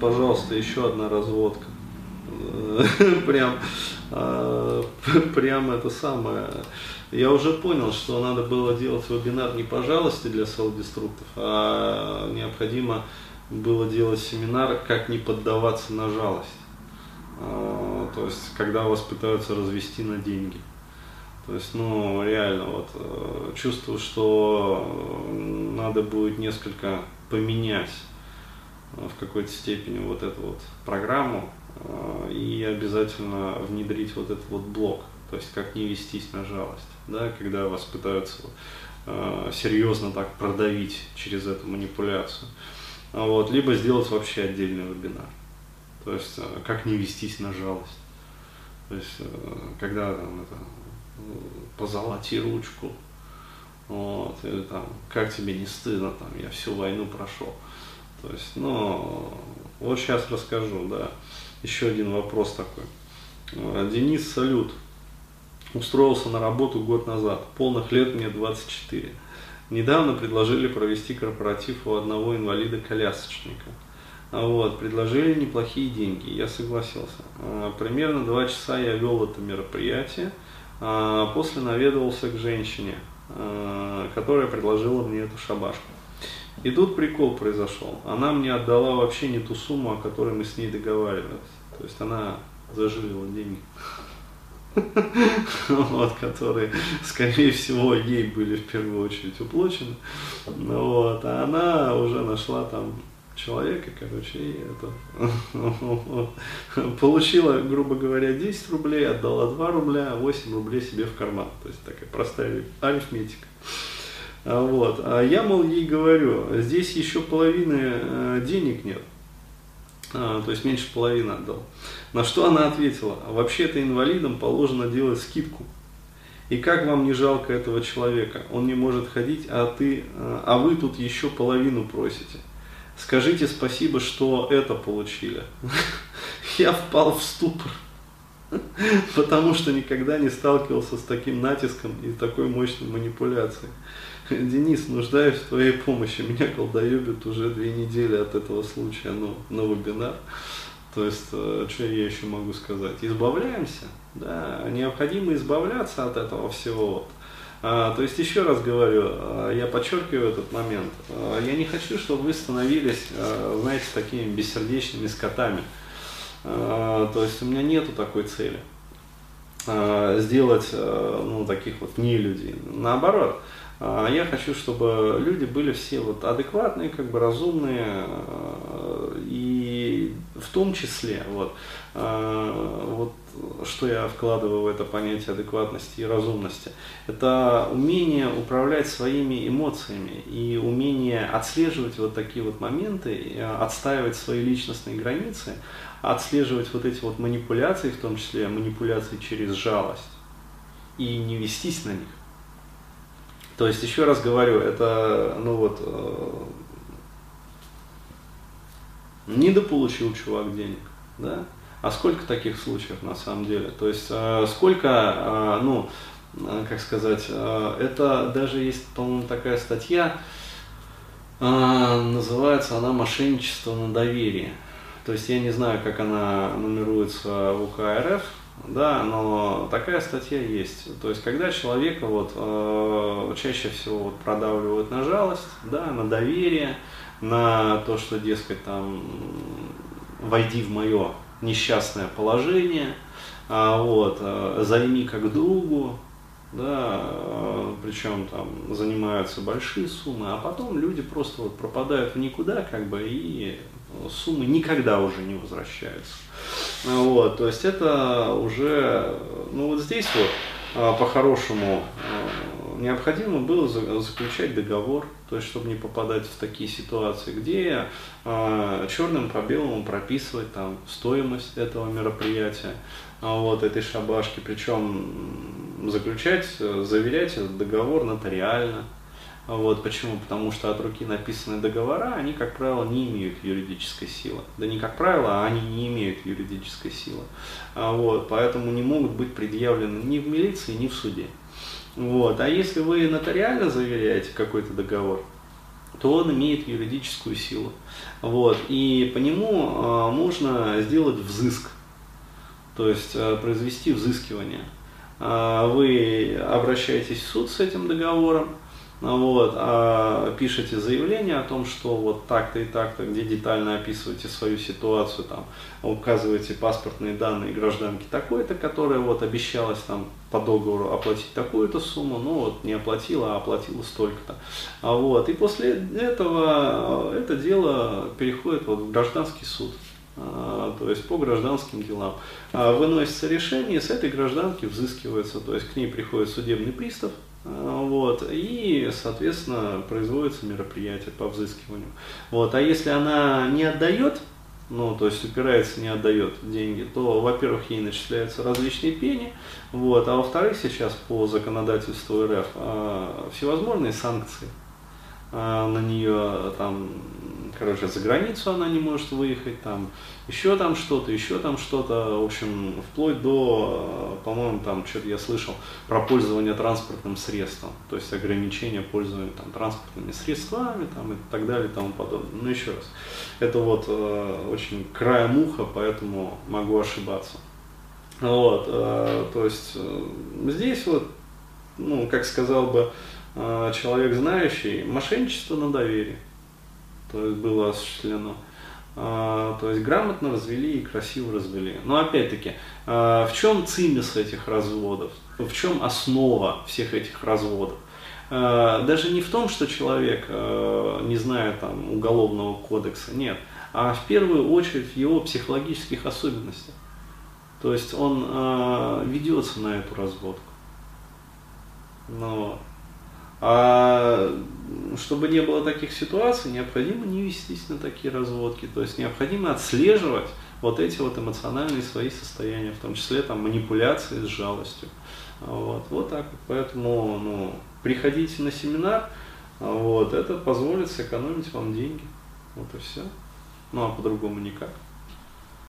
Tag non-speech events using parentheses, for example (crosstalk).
пожалуйста, еще одна разводка. (laughs) Прям, а, (laughs) прям это самое. Я уже понял, что надо было делать вебинар не по для селф-деструктов, а необходимо было делать семинар, как не поддаваться на жалость. А, то есть, когда вас пытаются развести на деньги. То есть, ну, реально, вот, э, чувствую, что надо будет несколько поменять в какой-то степени вот эту вот программу э, и обязательно внедрить вот этот вот блок. То есть, как не вестись на жалость, да, когда вас пытаются серьезно так продавить через эту манипуляцию. Вот, либо сделать вообще отдельный вебинар. То есть, как не вестись на жалость. То есть, когда там, это, позолоти ручку, вот, или там, как тебе не стыдно, там, я всю войну прошел. То есть, ну, вот сейчас расскажу, да. Еще один вопрос такой. Э, Денис, салют. Устроился на работу год назад. Полных лет мне 24. Недавно предложили провести корпоратив у одного инвалида-колясочника. Вот, предложили неплохие деньги, я согласился. Э, примерно два часа я вел это мероприятие. А после наведывался к женщине, а, которая предложила мне эту шабашку. И тут прикол произошел. Она мне отдала вообще не ту сумму, о которой мы с ней договаривались. То есть она зажилила деньги. (laughs) Вот, которые, скорее всего, ей были в первую очередь уплочены. Вот, а она уже нашла там человека, короче, и это (laughs) получила, грубо говоря, 10 рублей, отдала 2 рубля, 8 рублей себе в карман. То есть такая простая арифметика. А вот. А я, мол, ей говорю, здесь еще половины э, денег нет. А, то есть меньше половины отдал. На что она ответила, вообще-то инвалидам положено делать скидку. И как вам не жалко этого человека? Он не может ходить, а, ты, э, а вы тут еще половину просите. Скажите спасибо, что это получили. (laughs) Я впал в ступор, (laughs) потому что никогда не сталкивался с таким натиском и такой мощной манипуляцией. Денис, нуждаюсь в твоей помощи. Меня колдоебит уже две недели от этого случая, ну, на вебинар. То есть, э, что я еще могу сказать? Избавляемся, да, необходимо избавляться от этого всего. Вот. А, то есть, еще раз говорю, а, я подчеркиваю этот момент. А, я не хочу, чтобы вы становились, знаете, такими бессердечными скотами. То есть, у меня нету такой цели сделать ну, таких вот не людей. Наоборот, я хочу, чтобы люди были все вот адекватные, как бы разумные, и в том числе вот, вот что я вкладываю в это понятие адекватности и разумности, это умение управлять своими эмоциями и умение отслеживать вот такие вот моменты, э, отстаивать свои личностные границы, отслеживать вот эти вот манипуляции, в том числе манипуляции через жалость, и не вестись на них. То есть, еще раз говорю, это, ну вот, э, недополучил чувак денег, да, а сколько таких случаев на самом деле? То есть э, сколько, э, ну, э, как сказать, это даже есть, по-моему, такая статья, называется она «Мошенничество на доверие». То есть я не знаю, как она нумеруется в УК РФ, да, но такая статья есть. То есть, когда человека вот, э, чаще всего вот продавливают на жалость, да, на доверие, на то, что, дескать, там, войди в мое несчастное положение, а, вот, а, займи как другу, да, а, причем там занимаются большие суммы, а потом люди просто вот пропадают в никуда, как бы, и суммы никогда уже не возвращаются. Вот, то есть это уже, ну вот здесь вот по-хорошему необходимо было заключать договор, то есть чтобы не попадать в такие ситуации, где э, черным по белому прописывать там стоимость этого мероприятия, а вот этой шабашки, причем заключать, заверять этот договор нотариально. Вот почему? Потому что от руки написанные договора, они, как правило, не имеют юридической силы. Да не как правило, а они не имеют юридической силы. Вот, поэтому не могут быть предъявлены ни в милиции, ни в суде. Вот. А если вы нотариально заверяете какой-то договор, то он имеет юридическую силу. Вот, и по нему э, можно сделать взыск, то есть э, произвести взыскивание. Э, вы обращаетесь в суд с этим договором, вот, а пишете заявление о том, что вот так-то и так-то, где детально описываете свою ситуацию, там, указываете паспортные данные гражданки такой-то, которая вот обещалась там по договору оплатить такую-то сумму, ну вот не оплатила, а оплатила столько-то. А вот, и после этого это дело переходит вот в гражданский суд а, то есть по гражданским делам. Выносится решение, с этой гражданки взыскивается, то есть к ней приходит судебный пристав, вот, и, соответственно, производится мероприятие по взыскиванию. Вот, а если она не отдает, ну, то есть упирается, не отдает деньги, то, во-первых, ей начисляются различные пени, вот, а во-вторых, сейчас по законодательству РФ а, всевозможные санкции на нее, там, короче, за границу она не может выехать, там, еще там что-то, еще там что-то, в общем, вплоть до, по-моему, там, что-то я слышал про пользование транспортным средством, то есть ограничение пользования там, транспортными средствами там, и так далее и тому подобное. Но еще раз, это вот э, очень края муха, поэтому могу ошибаться. Вот, э, то есть э, здесь вот, ну, как сказал бы э, человек знающий, мошенничество на доверие, то есть было осуществлено. А, то есть грамотно развели и красиво развели. Но опять-таки, а, в чем цимис этих разводов? В чем основа всех этих разводов? А, даже не в том, что человек, не знает там, уголовного кодекса, нет, а в первую очередь в его психологических особенностях. То есть он ведется на эту разводку. Но а чтобы не было таких ситуаций, необходимо не вестись на такие разводки. То есть необходимо отслеживать вот эти вот эмоциональные свои состояния, в том числе там манипуляции с жалостью. Вот, вот так. Поэтому ну, приходите на семинар, вот, это позволит сэкономить вам деньги. Вот и все. Ну а по-другому никак.